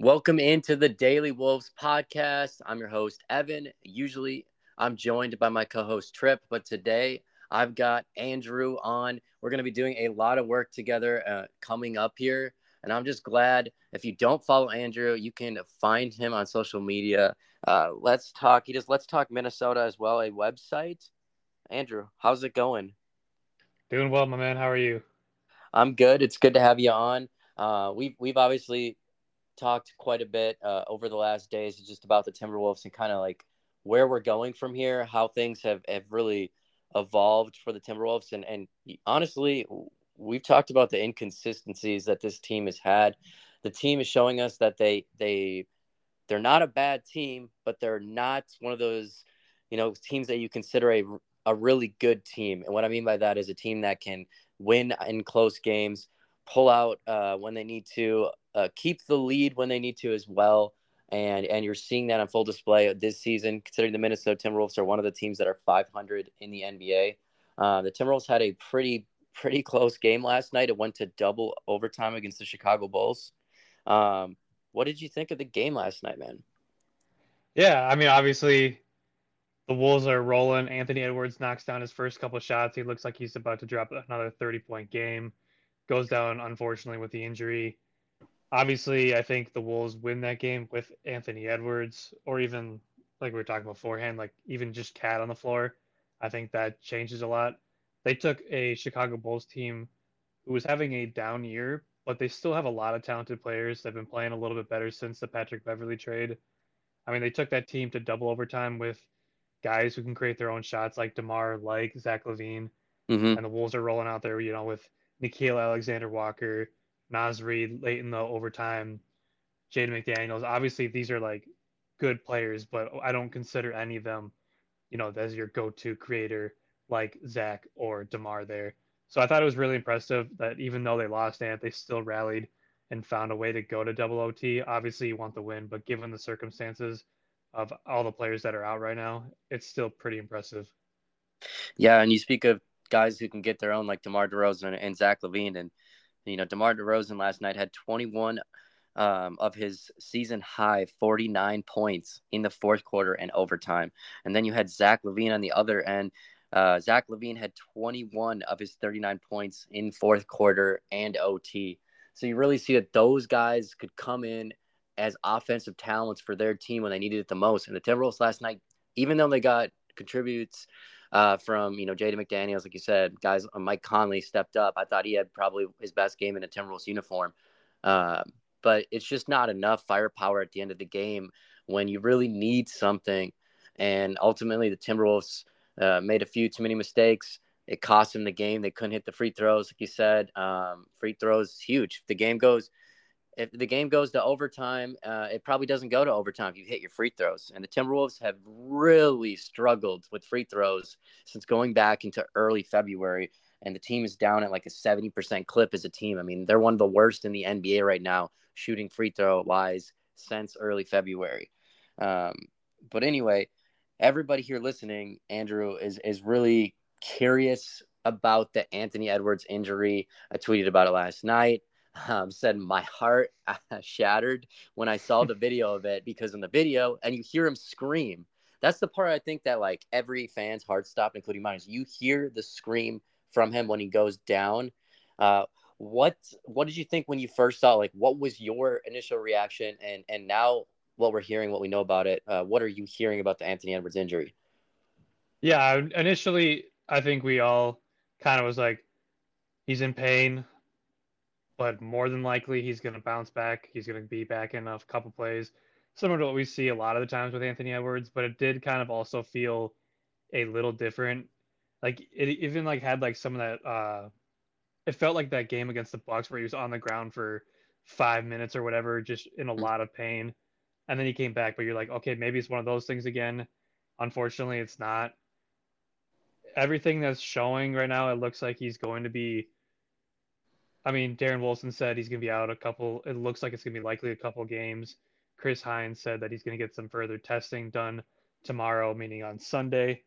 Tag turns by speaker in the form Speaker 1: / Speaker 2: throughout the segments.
Speaker 1: Welcome into the Daily Wolves podcast. I'm your host, Evan. Usually I'm joined by my co host, Trip, but today I've got Andrew on. We're going to be doing a lot of work together uh, coming up here. And I'm just glad if you don't follow Andrew, you can find him on social media. Uh, let's talk. He does Let's Talk Minnesota as well, a website. Andrew, how's it going?
Speaker 2: Doing well, my man. How are you?
Speaker 1: I'm good. It's good to have you on. Uh, we've we've obviously talked quite a bit uh, over the last days just about the Timberwolves and kind of like where we're going from here, how things have, have really evolved for the Timberwolves. And, and honestly, we've talked about the inconsistencies that this team has had. The team is showing us that they, they, they're not a bad team, but they're not one of those, you know, teams that you consider a, a really good team. And what I mean by that is a team that can win in close games, pull out uh, when they need to, uh, keep the lead when they need to as well. And and you're seeing that on full display this season, considering the Minnesota Timberwolves are one of the teams that are 500 in the NBA. Uh, the Timberwolves had a pretty pretty close game last night. It went to double overtime against the Chicago Bulls. Um, what did you think of the game last night, man?
Speaker 2: Yeah, I mean, obviously, the Wolves are rolling. Anthony Edwards knocks down his first couple shots. He looks like he's about to drop another 30 point game. Goes down, unfortunately, with the injury obviously, I think the Wolves win that game with Anthony Edwards, or even like we were talking beforehand, like even just KAT on the floor. I think that changes a lot. They took a Chicago Bulls team who was having a down year, but they still have a lot of talented players. They've been playing a little bit better since the Patrick Beverley trade. I mean, they took that team to double overtime with guys who can create their own shots, like Demar, like Zach LaVine, mm-hmm. and the Wolves are rolling out there, you know, with Nickeil Alexander Walker, Naz Reid late in the overtime, Jaden McDaniels. Obviously, these are like good players, but I don't consider any of them, you know, as your go-to creator like Zach or Demar there. So I thought it was really impressive that even though they lost Ant, they still rallied and found a way to go to double OT. Obviously, you want the win, but given the circumstances of all the players that are out right now, it's still pretty impressive.
Speaker 1: Yeah, and you speak of guys who can get their own like DeMar DeRozan and Zach LaVine, and you know, DeMar DeRozan last night had 21 um, of his season high 49 points in the fourth quarter and overtime. And then you had Zach LaVine on the other end. Uh, Zach LaVine had 21 of his 39 points in fourth quarter and OT. So you really see that those guys could come in as offensive talents for their team when they needed it the most. And the Timberwolves last night, even though they got contributes uh, from you know Jaden McDaniels, like you said, guys. Uh, Mike Conley stepped up. I thought he had probably his best game in a Timberwolves uniform, uh, but it's just not enough firepower at the end of the game when you really need something. And ultimately, the Timberwolves uh, made a few too many mistakes. It cost them the game. They couldn't hit the free throws, like you said. Um, free throws huge. If the game goes if the game goes to overtime, uh, it probably doesn't go to overtime if you hit your free throws. And the Timberwolves have really struggled with free throws since going back into early February. And the team is down at like a 70% clip as a team. I mean, they're one of the worst in the NBA right now, shooting free throw wise since early February. Um, but anyway, everybody here listening, Andrew, is, is really curious about the Anthony Edwards injury. I tweeted about it last night um, said my heart shattered when I saw the video of it because in the video, and you hear him scream. That's the part I think that like every fan's heart stopped, including mine. Is you hear the scream from him when he goes down. Uh, what what did you think when you first saw? Like, what was your initial reaction? And and now what we're hearing, what we know about it, uh, what are you hearing about the Anthony Edwards injury?
Speaker 2: Yeah, initially I think we all kind of was like, he's in pain but more than likely he's going to bounce back. He's going to be back in a couple plays, similar to what we see a lot of the times with Anthony Edwards. But it did kind of also feel a little different. Like it even like had like some of that. uh It felt like that game against the Bucks where he was on the ground for five minutes or whatever, just in a mm. lot of pain, and then he came back. But you're like, okay, maybe it's one of those things again. Unfortunately, it's not. Everything that's showing right now, it looks like he's going to be I mean, Darren Wolfson said he's going to be out a couple. It looks like it's going to be likely a couple games. Chris Hines said that he's going to get some further testing done tomorrow, meaning on Sunday.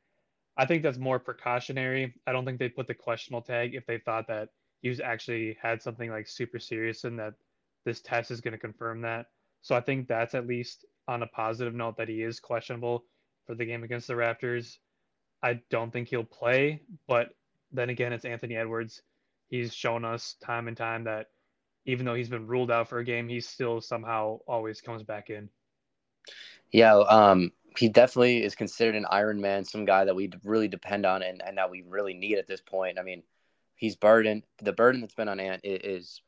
Speaker 2: I think that's more precautionary. I don't think they'd put the questionable tag if they thought that he was actually had something like super serious and that this test is going to confirm that. So I think that's at least on a positive note that he is questionable for the game against the Raptors. I don't think he'll play, but then again, it's Anthony Edwards. He's shown us time and time that even though he's been ruled out for a game, he still somehow always comes back in.
Speaker 1: Yeah, um, he definitely is considered an Iron Man, some guy that we really depend on and, and that we really need at this point. I mean, he's burdened. The burden that's been on Ant is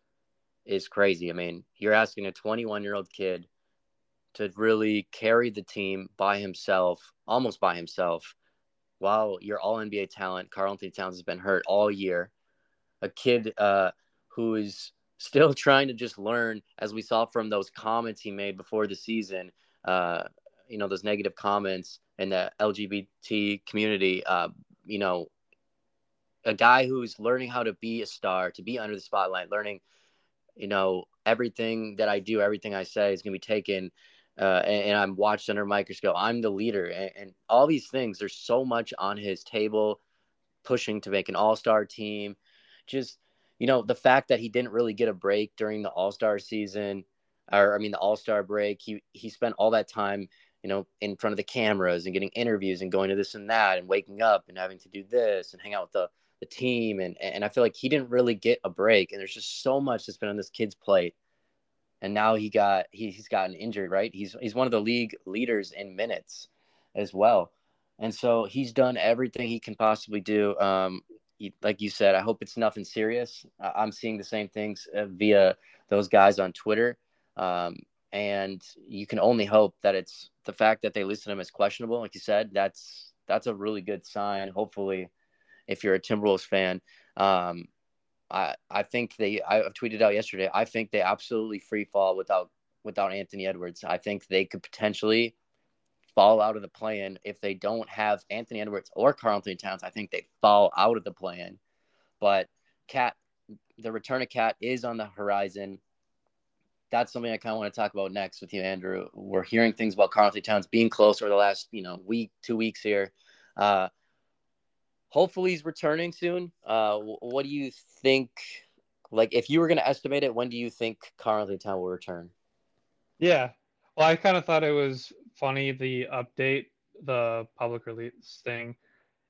Speaker 1: is crazy. I mean, you're asking a 21 year old kid to really carry the team by himself, almost by himself, while your All NBA talent, Karl-Anthony Towns, has been hurt all year. A kid uh, who is still trying to just learn, as we saw from those comments he made before the season. Uh, you know, those negative comments in the LGBT community. Uh, you know, a guy who's learning how to be a star, to be under the spotlight, learning, you know, everything that I do, everything I say is going to be taken. Uh, and, and, I'm watched under a microscope. I'm the leader, and, and, all these things. There's so much on his table, pushing to make an all-star team. Just you know, the fact that he didn't really get a break during the all-star season, or I mean the all-star break. He he spent all that time, you know, in front of the cameras and getting interviews and going to this and that and waking up and having to do this and hang out with the the team. And and I feel like he didn't really get a break. And there's just so much that's been on this kid's plate. And now he got he, he's gotten injured right? He's he's one of the league leaders in minutes as well. And so he's done everything he can possibly do. Um like you said I hope it's nothing serious I'm seeing the same things uh, via those guys on Twitter um and you can only hope that it's the fact that they listed him as questionable like you said that's that's a really good sign hopefully if you're a Timberwolves fan. Um, I I think they I've tweeted out yesterday. I think they absolutely free fall without without Anthony Edwards. I think they could potentially fall out of the play-in if they don't have Anthony Edwards or Karl-Anthony Towns. I think they fall out of the play-in. But KAT, the return of KAT is on the horizon. That's something I kind of want to talk about next with you, Andrew. We're hearing things about Karl-Anthony Towns being close over the last, you know, week, two weeks here. Uh, hopefully he's returning soon. Uh, what do you think? Like, if you were going to estimate it, when do you think Karl-Anthony Town will return?
Speaker 2: Yeah, well, I kind of thought it was funny the update, the public release thing.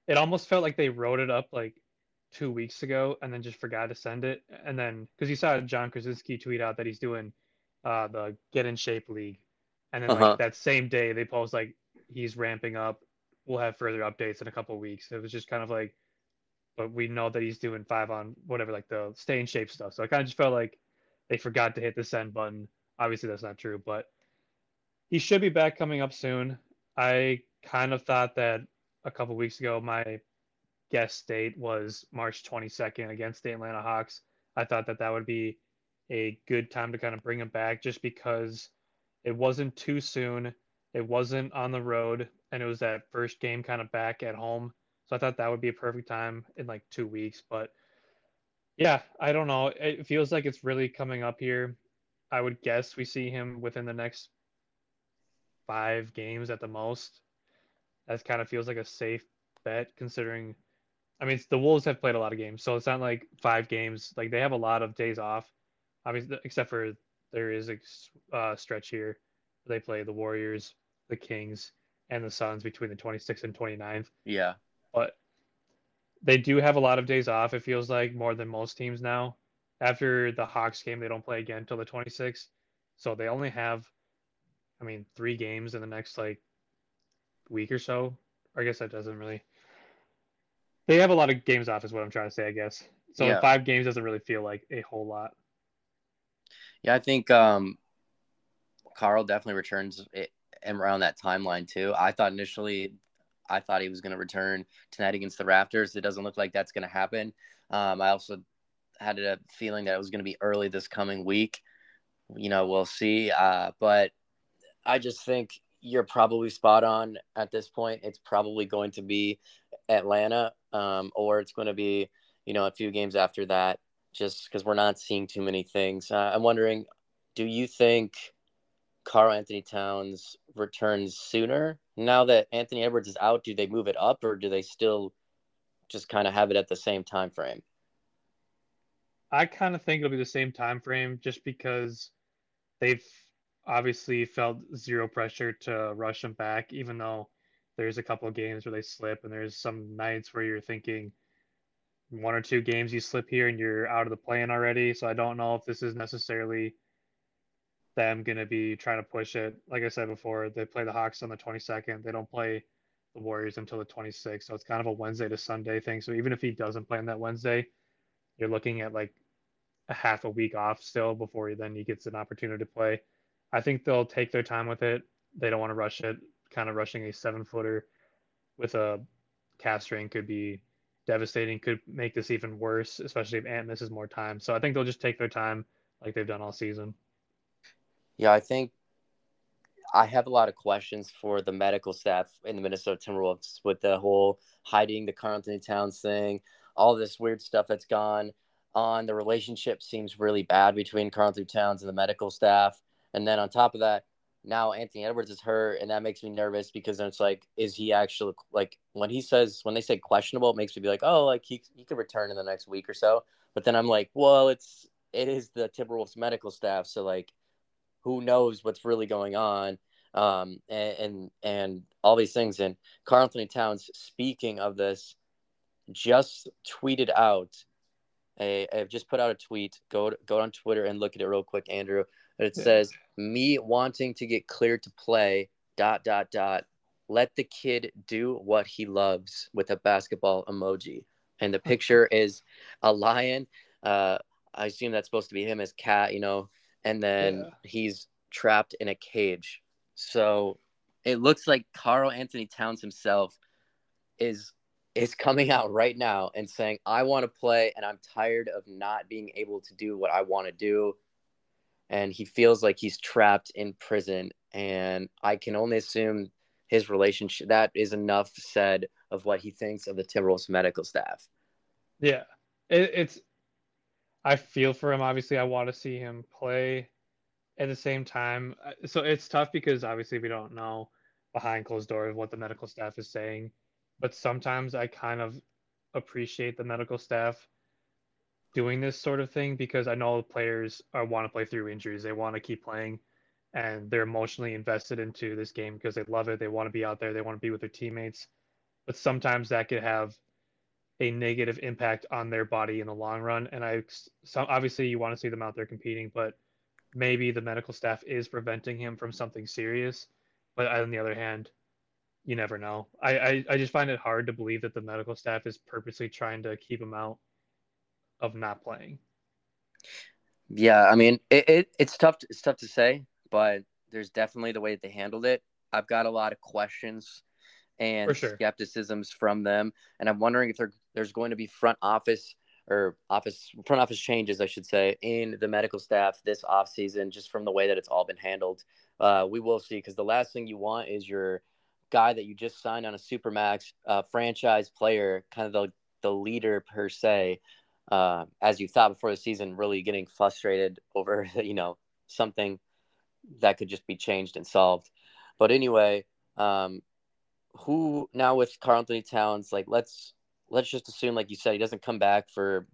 Speaker 2: It almost felt like they wrote it up like two weeks ago and then just forgot to send it. And then because you saw Jon Krawczynski tweet out that he's doing uh, the Get in Shape League, and then uh-huh. like that same day they post like he's ramping up we'll have further updates in a couple weeks. It was just kind of like, but we know that he's doing five on whatever, like the stay in shape stuff. So I kind of just felt like they forgot to hit the send button. Obviously, that's not true, but he should be back coming up soon. I kind of thought that a couple weeks ago, my guest date was March 22nd against the Atlanta Hawks. I thought that that would be a good time to kind of bring him back just because it wasn't too soon. It wasn't on the road and it was that first game kind of back at home. So I thought that would be a perfect time in like two weeks. But yeah, I don't know. It feels like it's really coming up here. I would guess we see him within the next five games at the most. That kind of feels like a safe bet considering. I mean, the Wolves have played a lot of games, so it's not like five games. Like they have a lot of days off, obviously, except for there is a uh, stretch here. They play the Warriors, the Kings, and the Suns between the 26th and 29th.
Speaker 1: Yeah.
Speaker 2: But they do have a lot of days off, it feels like, more than most teams now. After the Hawks game, they don't play again until the 26th. So they only have, I mean, three games in the next like week or so. I guess that doesn't really. They have a lot of games off, is what I'm trying to say, I guess. So yeah. five games doesn't really feel like a whole lot.
Speaker 1: Yeah, I think um, Karl definitely returns it around that timeline too. I thought initially, I thought he was going to return tonight against the Raptors. It doesn't look like that's going to happen. Um, I also had a feeling that it was going to be early this coming week. You know, we'll see. Uh, but I just think you're probably spot on at this point. It's probably going to be Atlanta, um, or it's going to be, you know, a few games after that, just because we're not seeing too many things. Uh, I'm wondering, do you think Karl-Anthony Towns returns sooner. Now that Anthony Edwards is out, do they move it up or do they still just kind of have it at the same time frame?
Speaker 2: I kind of think it'll be the same time frame just because they've obviously felt zero pressure to rush him back, even though there's a couple of games where they slip, and there's some nights where you're thinking one or two games you slip here and you're out of the play-in already. So I don't know if this is necessarily them going to be trying to push it. Like I said before, they play the Hawks on the 22nd. They don't play the Warriors until the 26th. So it's kind of a Wednesday to Sunday thing. So even if he doesn't play on that Wednesday, you're looking at like a half a week off still before he, then he gets an opportunity to play. I think they'll take their time with it. They don't want to rush it. Kind of rushing a seven footer with a calf strain could be devastating, could make this even worse, especially if Ant misses more time. So I think they'll just take their time like they've done all season.
Speaker 1: Yeah, I think I have a lot of questions for the medical staff in the Minnesota Timberwolves with the whole hiding the Karl-Anthony Towns thing, all this weird stuff that's gone on. The relationship seems really bad between Karl-Anthony Towns and the medical staff. And then on top of that, now Anthony Edwards is hurt, and that makes me nervous because then it's like, is he actually like when he says when they say questionable, it makes me be like, oh, like he he could return in the next week or so. But then I'm like, well, it's it is the Timberwolves medical staff, so like, who knows what's really going on? Um, and, and and all these things. And Karl-Anthony Towns, speaking of this, just tweeted out a, I've just put out a tweet. Go to, go on Twitter and look at it real quick, Andrew. And it says me wanting to get cleared to play. Dot dot dot. Let the kid do what he loves with a basketball emoji. And the picture is a lion. Uh, I assume that's supposed to be him as cat, you know, and then yeah. he's trapped in a cage. So it looks like Karl-Anthony Towns himself is is coming out right now and saying, I want to play and I'm tired of not being able to do what I want to do. And he feels like he's trapped in prison. And I can only assume his relationship that is enough said of what he thinks of the Timberwolves medical staff.
Speaker 2: Yeah. It, it's, I feel for him. Obviously, I want to see him play at the same time. Uh, so it's tough because obviously we don't know behind closed doors what the medical staff is saying but sometimes I kind of appreciate the medical staff doing this sort of thing because I know players uh, are want to play through injuries. They want to keep playing and they're emotionally invested into this game because they love it. They want to be out there. They want to be with their teammates. But sometimes that could have a negative impact on their body in the long run. And I, so obviously you want to see them out there competing, but maybe the medical staff is preventing him from something serious. But on the other hand, you never know. I, I, I just find it hard to believe that the medical staff is purposely trying to keep him out of not playing.
Speaker 1: Yeah, I mean, it, it it's tough. To, it's tough to say, but there's definitely the way that they handled it. I've got a lot of questions and sure. skepticisms from them, and I'm wondering if there's going to be front office or office front office changes, I should say, in the medical staff this off season, just from the way that it's all been handled. Uh, we will see because the last thing you want is your guy that you just signed on a supermax uh, franchise player, kind of the the leader per se, uh, as you thought before the season, really getting frustrated over you know something that could just be changed and solved. But anyway, um, who now with Karl-Anthony Towns? Like let's let's just assume, like you said, he doesn't come back for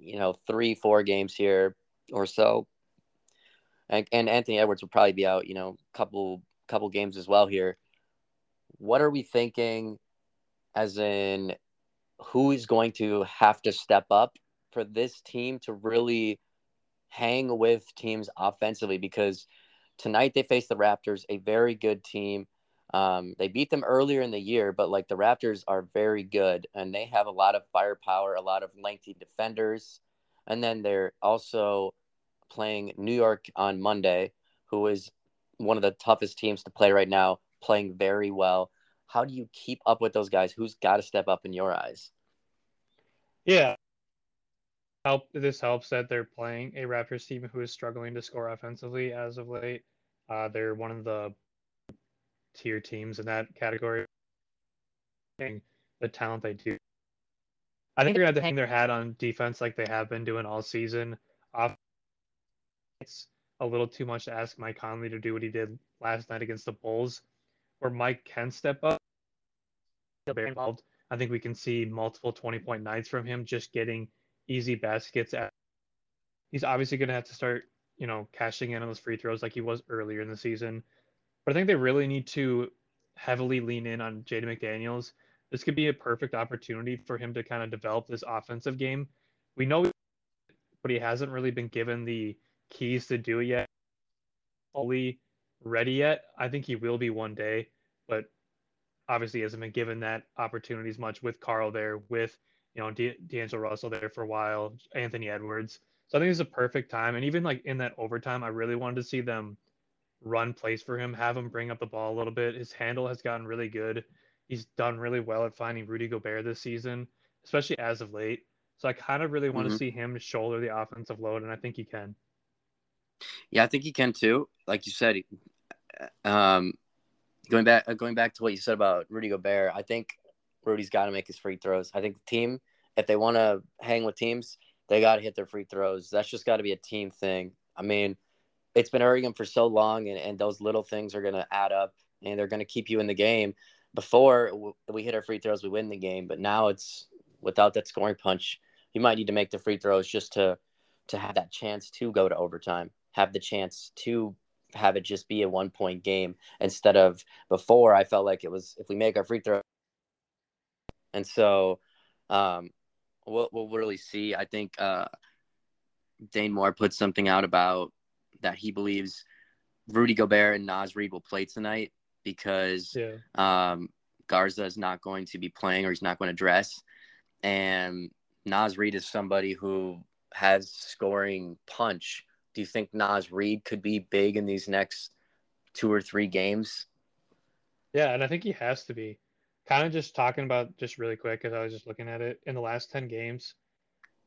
Speaker 1: you know three four games here or so. And, and Anthony Edwards will probably be out, you know, couple couple games as well here what are we thinking as in who is going to have to step up for this team to really hang with teams offensively because tonight they face the Raptors, a very good team. Um, they beat them earlier in the year, but like the Raptors are very good and they have a lot of firepower, a lot of lengthy defenders. And then they're also playing New York on Monday, who is one of the toughest teams to play right now playing very well. How do you keep up with those guys? Who's got to step up in your eyes?
Speaker 2: Yeah. Help this helps that they're playing a Raptors team who is struggling to score offensively as of late. Uh, they're one of the tier teams in that category. The talent they do. I think they're to have to hang their hat on defense like they have been doing all season. Off, it's a little too much to ask Mike Conley to do what he did last night against the Bulls where Mike can step up, involved. I think we can see multiple 20 point nights from him just getting easy baskets. At, he's obviously going to have to start you know, cashing in on those free throws like he was earlier in the season. But I think they really need to heavily lean in on Jaden McDaniels. This could be a perfect opportunity for him to kind of develop this offensive game. We know, but he hasn't really been given the keys to do it yet. Fully ready yet. I think he will be one day, but obviously hasn't been given that opportunities much with Karl there, with you know D'Angelo Russell there for a while, Anthony Edwards. So I think it's a perfect time. And even like in that overtime, I really wanted to see them run plays for him, have him bring up the ball a little bit. His handle has gotten really good. He's done really well at finding Rudy Gobert this season, especially as of late. So I kind of really want mm-hmm. to see him shoulder the offensive load, and I think he can.
Speaker 1: Yeah, I think he can too. Like you said, um, going back uh, going back to what you said about Rudy Gobert, I think Rudy's got to make his free throws. I think the team, if they want to hang with teams, they got to hit their free throws. That's just got to be a team thing. I mean, it's been hurting them for so long, and, and those little things are going to add up, and they're going to keep you in the game. Before we hit our free throws, we win the game, but now it's without that scoring punch. You might need to make the free throws just to to have that chance to go to overtime, have the chance to have it just be a one point game instead of before. I felt like it was if we make our free throw, and so um, we'll, we'll really see. I think uh, Dane Moore put something out about that he believes Rudy Gobert and Naz Reid will play tonight because yeah. um, Garza is not going to be playing or he's not going to dress. And Naz Reid is somebody who has scoring punch. Do you think Naz Reid could be big in these next two or three games?
Speaker 2: Yeah, and I think he has to be kind of just talking about just really quick because I was just looking at it in the last 10 games,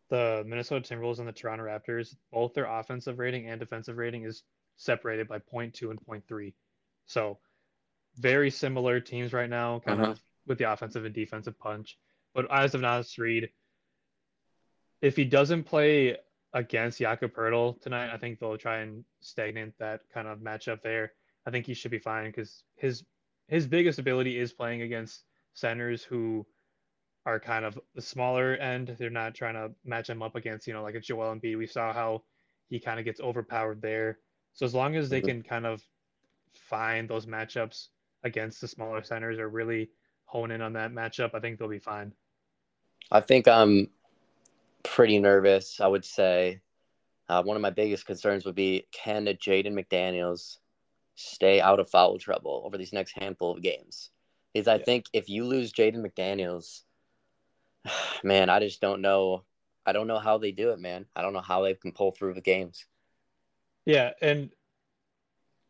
Speaker 2: the Minnesota Timberwolves and the Toronto Raptors, both their offensive rating and defensive rating is separated by 0.2 and 0.3. So very similar teams right now, kind uh-huh. of with the offensive and defensive punch. But as of Naz Reid, if he doesn't play against Jakob Poeltl tonight, I think they'll try and stagnate that kind of matchup there. I think he should be fine because his his biggest ability is playing against centers who are kind of the smaller end. They're not trying to match him up against, you know, like a Joel Embiid. We saw how he kind of gets overpowered there. So as long as they mm-hmm. can kind of find those matchups against the smaller centers or really hone in on that matchup, I think they'll be fine.
Speaker 1: I think I'm pretty nervous. I would say uh, one of my biggest concerns would be can Jaden McDaniels stay out of foul trouble over these next handful of games? Is I yeah. think if you lose Jaden McDaniels, man, I just don't know. I don't know how they do it, man. I don't know how they can pull through the games.
Speaker 2: Yeah, and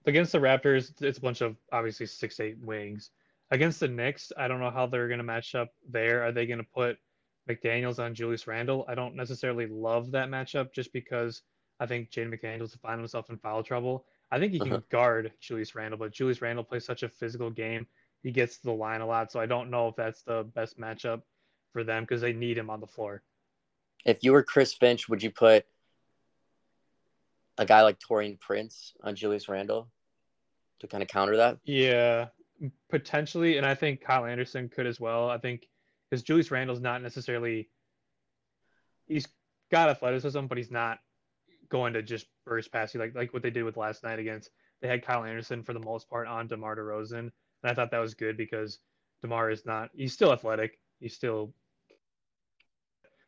Speaker 2: against the Raptors, it's a bunch of obviously six eight wings. Against the Knicks, I don't know how they're going to match up there. Are they going to put McDaniels on Julius Randle? I don't necessarily love that matchup just because I think Jaden McDaniels will find himself in foul trouble. I think he can uh-huh. guard Julius Randle, but Julius Randle plays such a physical game he gets to the line a lot. So I don't know if that's the best matchup for them because they need him on the floor.
Speaker 1: If you were Chris Finch, would you put a guy like Taurean Prince on Julius Randle to kind of counter that?
Speaker 2: Yeah, potentially. And I think Kyle Anderson could as well. I think because Julius Randle's not necessarily, he's got athleticism, but he's not going to just burst past you like, like what they did with last night against. They had Kyle Anderson for the most part on DeMar DeRozan and I thought that was good because DeMar is not, he's still athletic. He's still,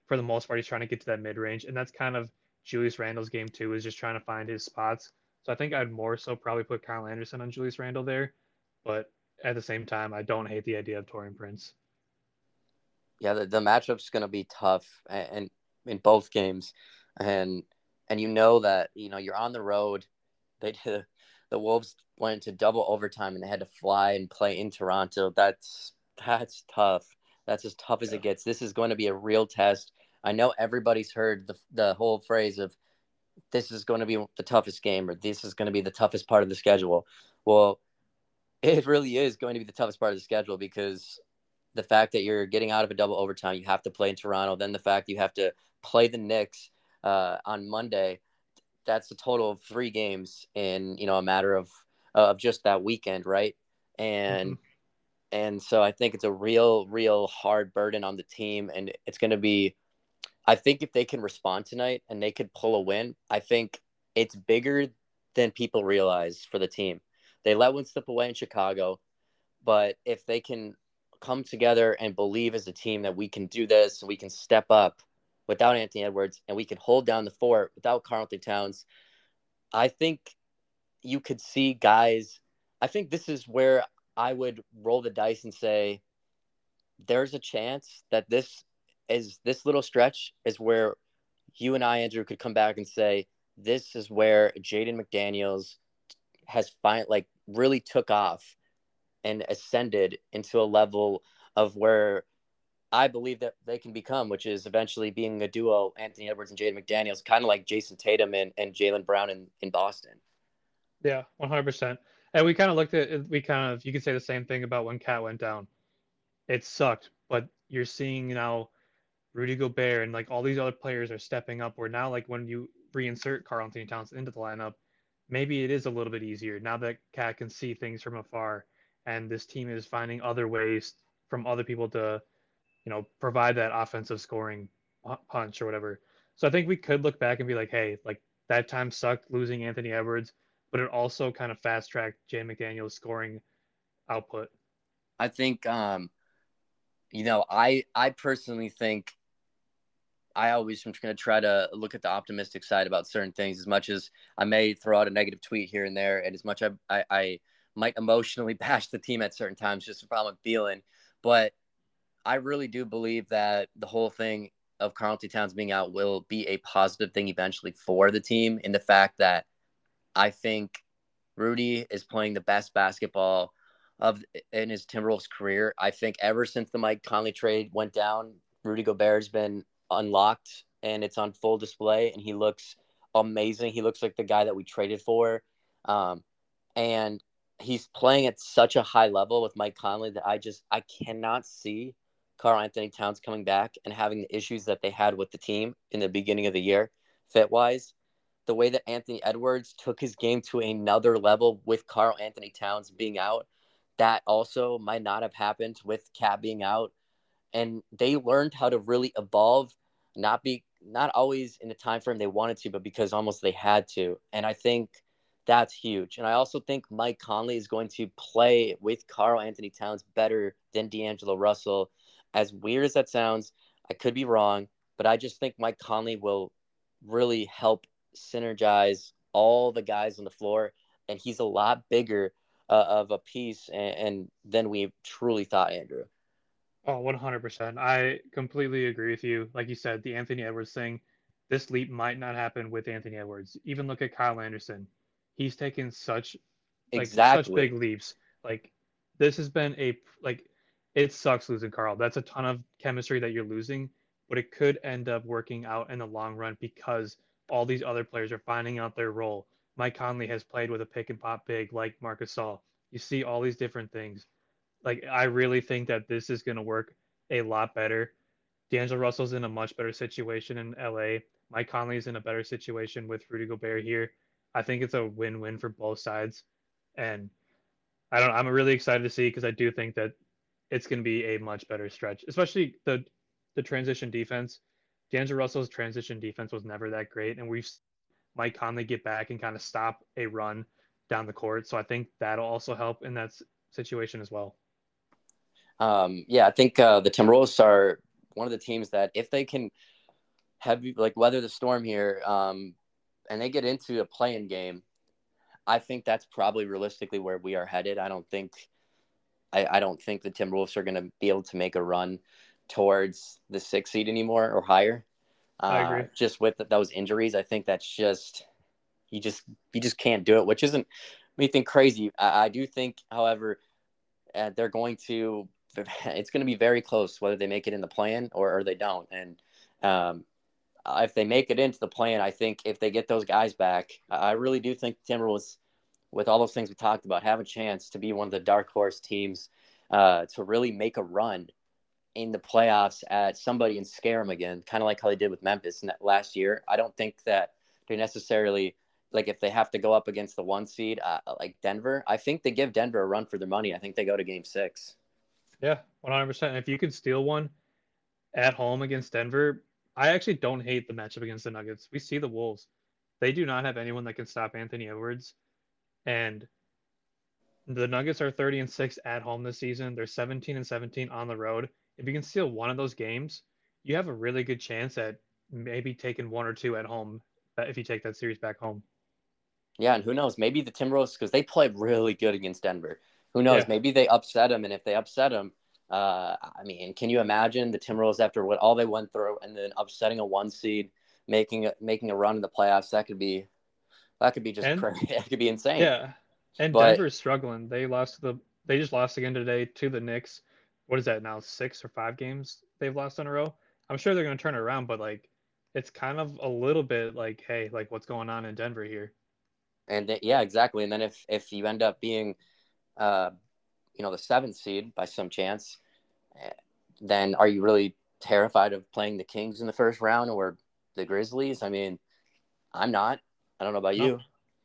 Speaker 2: for the most part, he's trying to get to that mid range. And that's kind of Julius Randle's game too, is just trying to find his spots. So I think I'd more so probably put Kyle Anderson on Julius Randle there. But at the same time, I don't hate the idea of Taurean Prince.
Speaker 1: Yeah, the, the matchup's going to be tough and, and in both games. And, and you know that, you know, you're on the road. They did the Wolves went to double overtime and they had to fly and play in Toronto. That's that's tough. That's as tough as yeah. it gets. This is going to be a real test. I know everybody's heard the the whole phrase of this is going to be the toughest game or this is going to be the toughest part of the schedule. Well, it really is going to be the toughest part of the schedule because the fact that you're getting out of a double overtime, you have to play in Toronto, then the fact you have to play the Knicks uh, on Monday that's a total of three games in you know a matter of of just that weekend, right? And mm-hmm. and so I think it's a real real hard burden on the team, and it's going to be. I think if they can respond tonight and they could pull a win, I think it's bigger than people realize for the team. They let one slip away in Chicago, but if they can come together and believe as a team that we can do this and we can step up without Anthony Edwards and we can hold down the fort without Karl-Anthony Towns, I think you could see guys. I think this is where I would roll the dice and say there's a chance that this is this little stretch is where you and I, Andrew, could come back and say this is where Jaden McDaniels has find like really took off and ascended into a level of where I believe that they can become, which is eventually being a duo, Anthony Edwards and Jaden McDaniels, kind of like Jayson Tatum and, and Jaylen Brown in, in Boston.
Speaker 2: Yeah, 100%. And we kind of looked at, we kind of, you could say the same thing about when KAT went down. It sucked, but you're seeing now Rudy Gobert and like all these other players are stepping up. Where now, like when you reinsert Karl-Anthony Towns into the lineup, maybe it is a little bit easier now that KAT can see things from afar, and this team is finding other ways from other people to, you know, provide that offensive scoring punch or whatever. So I think we could look back and be like, hey, like that time sucked losing Anthony Edwards, but it also kind of fast tracked Jay McDaniel's scoring output.
Speaker 1: I think, um, you know, I I personally think I always am going to try to look at the optimistic side about certain things as much as I may throw out a negative tweet here and there, and as much I, I, I might emotionally bash the team at certain times just how I'm feeling. But I really do believe that the whole thing of Karl-Anthony Towns being out will be a positive thing eventually for the team in the fact that I think Rudy is playing the best basketball of in his Timberwolves career. I think ever since the Mike Conley trade went down, Rudy Gobert's been unlocked and it's on full display and he looks amazing. He looks like the guy that we traded for. Um, and he's playing at such a high level with Mike Conley that I just I cannot see Karl-Anthony Towns coming back and having the issues that they had with the team in the beginning of the year, fit wise. The way that Anthony Edwards took his game to another level with Karl-Anthony Towns being out, that also might not have happened with KAT being out. And they learned how to really evolve not be not always in the time frame they wanted to, but because almost they had to. And I think that's huge. And I also think Mike Conley is going to play with Karl-Anthony Towns better than D'Angelo Russell. As weird as that sounds, I could be wrong, but I just think Mike Conley will really help synergize all the guys on the floor. And he's a lot bigger uh, of a piece and, and than we truly thought, Andrew.
Speaker 2: Oh, 100%. I completely agree with you. Like you said, the Anthony Edwards thing, this leap might not happen with Anthony Edwards. Even look at Kyle Anderson. He's taken such like exactly. such big leaps. Like this has been a like it sucks losing Karl. That's a ton of chemistry that you're losing, but it could end up working out in the long run because all these other players are finding out their role. Mike Conley has played with a pick and pop big like Marcus Gasol. You see all these different things. Like I really think that this is going to work a lot better. D'Angelo Russell's in a much better situation in LA. Mike Conley's in a better situation with Rudy Gobert here. I think it's a win-win for both sides, and I don't. I'm really excited to see because I do think that it's going to be a much better stretch, especially the the transition defense. D'Angelo Russell's transition defense was never that great, and we've Mike Conley get back and kind of stop a run down the court. So I think that'll also help in that situation as well.
Speaker 1: Um, yeah, I think uh, the Timberwolves are one of the teams that if they can have like weather the storm here, um, and they get into a play-in game, I think that's probably realistically where we are headed. I don't think, I, I don't think the Timberwolves are going to be able to make a run towards the six seed anymore or higher.
Speaker 2: Uh, I agree.
Speaker 1: Just with those injuries, I think that's just you just you just can't do it, which isn't anything crazy. I, I do think, however, uh, they're going to it's going to be very close whether they make it in the play-in or, or they don't. And um, if they make it into the play-in, I think if they get those guys back, I really do think Timberwolves, with all those things we talked about, have a chance to be one of the dark horse teams uh, to really make a run in the playoffs at somebody and scare them again, kind of like how they did with Memphis last year. I don't think that they necessarily like if they have to go up against the one seed uh, like Denver. I think they give Denver a run for their money. I think they go to Game Six.
Speaker 2: Yeah, 100%. If you can steal one at home against Denver, I actually don't hate the matchup against the Nuggets. We see the Wolves. they do not have anyone that can stop Anthony Edwards. And the Nuggets are 30 and 6 at home this season. They're 17 and 17 on the road. If you can steal one of those games, you have a really good chance at maybe taking one or two at home if you take that series back home.
Speaker 1: Yeah, and who knows? Maybe the Timberwolves because they played really good against Denver. Who knows? Yeah. Maybe they upset them, and if they upset them, uh, I mean, can you imagine the Timberwolves after what all they went through, and then upsetting a one seed, making a, making a run in the playoffs? That could be that could be just and, crazy. That could be insane.
Speaker 2: Yeah, and but, Denver's struggling. They lost the they just lost again today to the Knicks. What is that now? Six or five games they've lost in a row. I'm sure they're going to turn it around, but like it's kind of a little bit like, hey, like what's going on in Denver here?
Speaker 1: And th- yeah, exactly. And then if if you end up being, uh, you know, the seventh seed by some chance, eh, then are you really terrified of playing the Kings in the first round or the Grizzlies? I mean, I'm not. I don't know about no, you.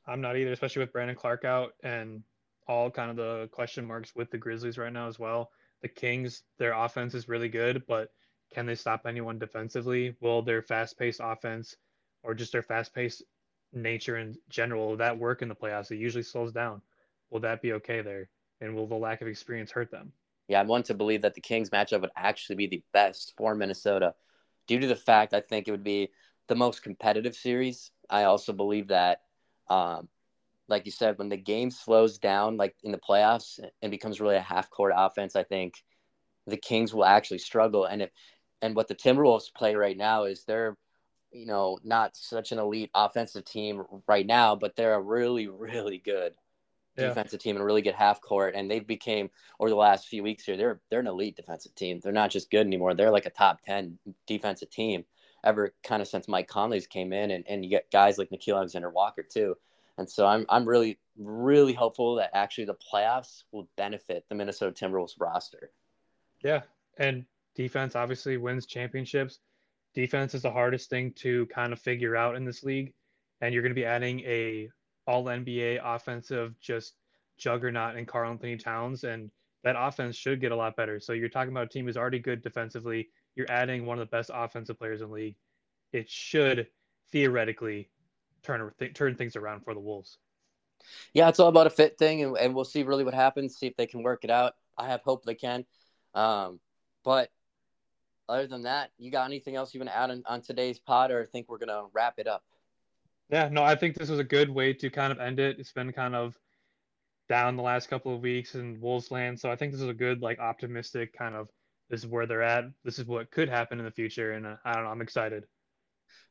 Speaker 2: I'm not either, especially with Brandon Clarke out and all kind of the question marks with the Grizzlies right now as well. The Kings, their offense is really good, but can they stop anyone defensively? Will their fast paced offense or just their fast paced nature in general, that work in the playoffs? It usually slows down. Will that be okay there? And will the lack of experience hurt them?
Speaker 1: Yeah, I want to believe that the Kings matchup would actually be the best for Minnesota due to the fact I think it would be the most competitive series. I also believe that, um, like you said, when the game slows down, like in the playoffs, and becomes really a half court offense, I think the Kings will actually struggle. And if and what the Timberwolves play right now is they're, you know, not such an elite offensive team right now, but they're a really, really good yeah. defensive team and a really good half court. And they've became over the last few weeks here, they're they're an elite defensive team. They're not just good anymore. They're like a top ten defensive team ever kind of since Mike Conley's came in and, and you get guys like Nickeil Alexander Walker too. And so I'm I'm really, really hopeful that actually the playoffs will benefit the Minnesota Timberwolves roster.
Speaker 2: Yeah. And defense obviously wins championships. Defense is the hardest thing to kind of figure out in this league, and you're going to be adding a All NBA offensive just juggernaut in Karl-Anthony Towns, and that offense should get a lot better. So you're talking about a team who's already good defensively. You're adding one of the best offensive players in the league. It should theoretically turn turn things around for the Wolves.
Speaker 1: Yeah, it's all about a fit thing, and, and we'll see really what happens. See if they can work it out. I have hope they can. Um, but other than that, you got anything else you want to add on, on today's pod, or think we're gonna wrap it up?
Speaker 2: Yeah, no, I think this was a good way to kind of end it. It's been kind of down the last couple of weeks in Wolves land, so I think this is a good, like, optimistic kind of. This is where they're at. This is what could happen in the future, and uh, I don't know. I'm excited.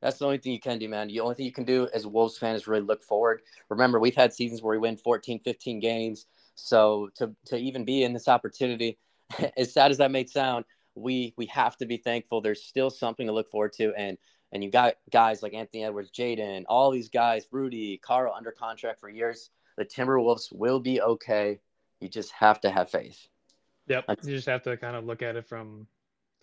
Speaker 1: That's the only thing you can do, man. The only thing you can do as a Wolves fan is really look forward. Remember, we've had seasons where we win 14, 15 games. So to to even be in this opportunity, as sad as that may sound, we we have to be thankful. There's still something to look forward to, and and you got guys like Anthony Edwards, Jaden, all these guys, Rudy, Karl under contract for years. The Timberwolves will be okay. You just have to have faith.
Speaker 2: Yep, That's, you just have to kind of look at it from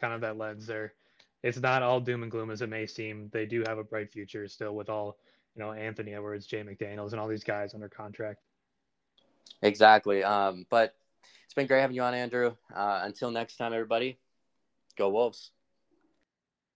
Speaker 2: kind of that lens there. It's not all doom and gloom as it may seem. They do have a bright future still with all, you know, Anthony Edwards, Jay McDaniels, and all these guys under contract.
Speaker 1: Exactly. Um, but it's been great having you on, Andrew. Uh, until next time, everybody, go Wolves.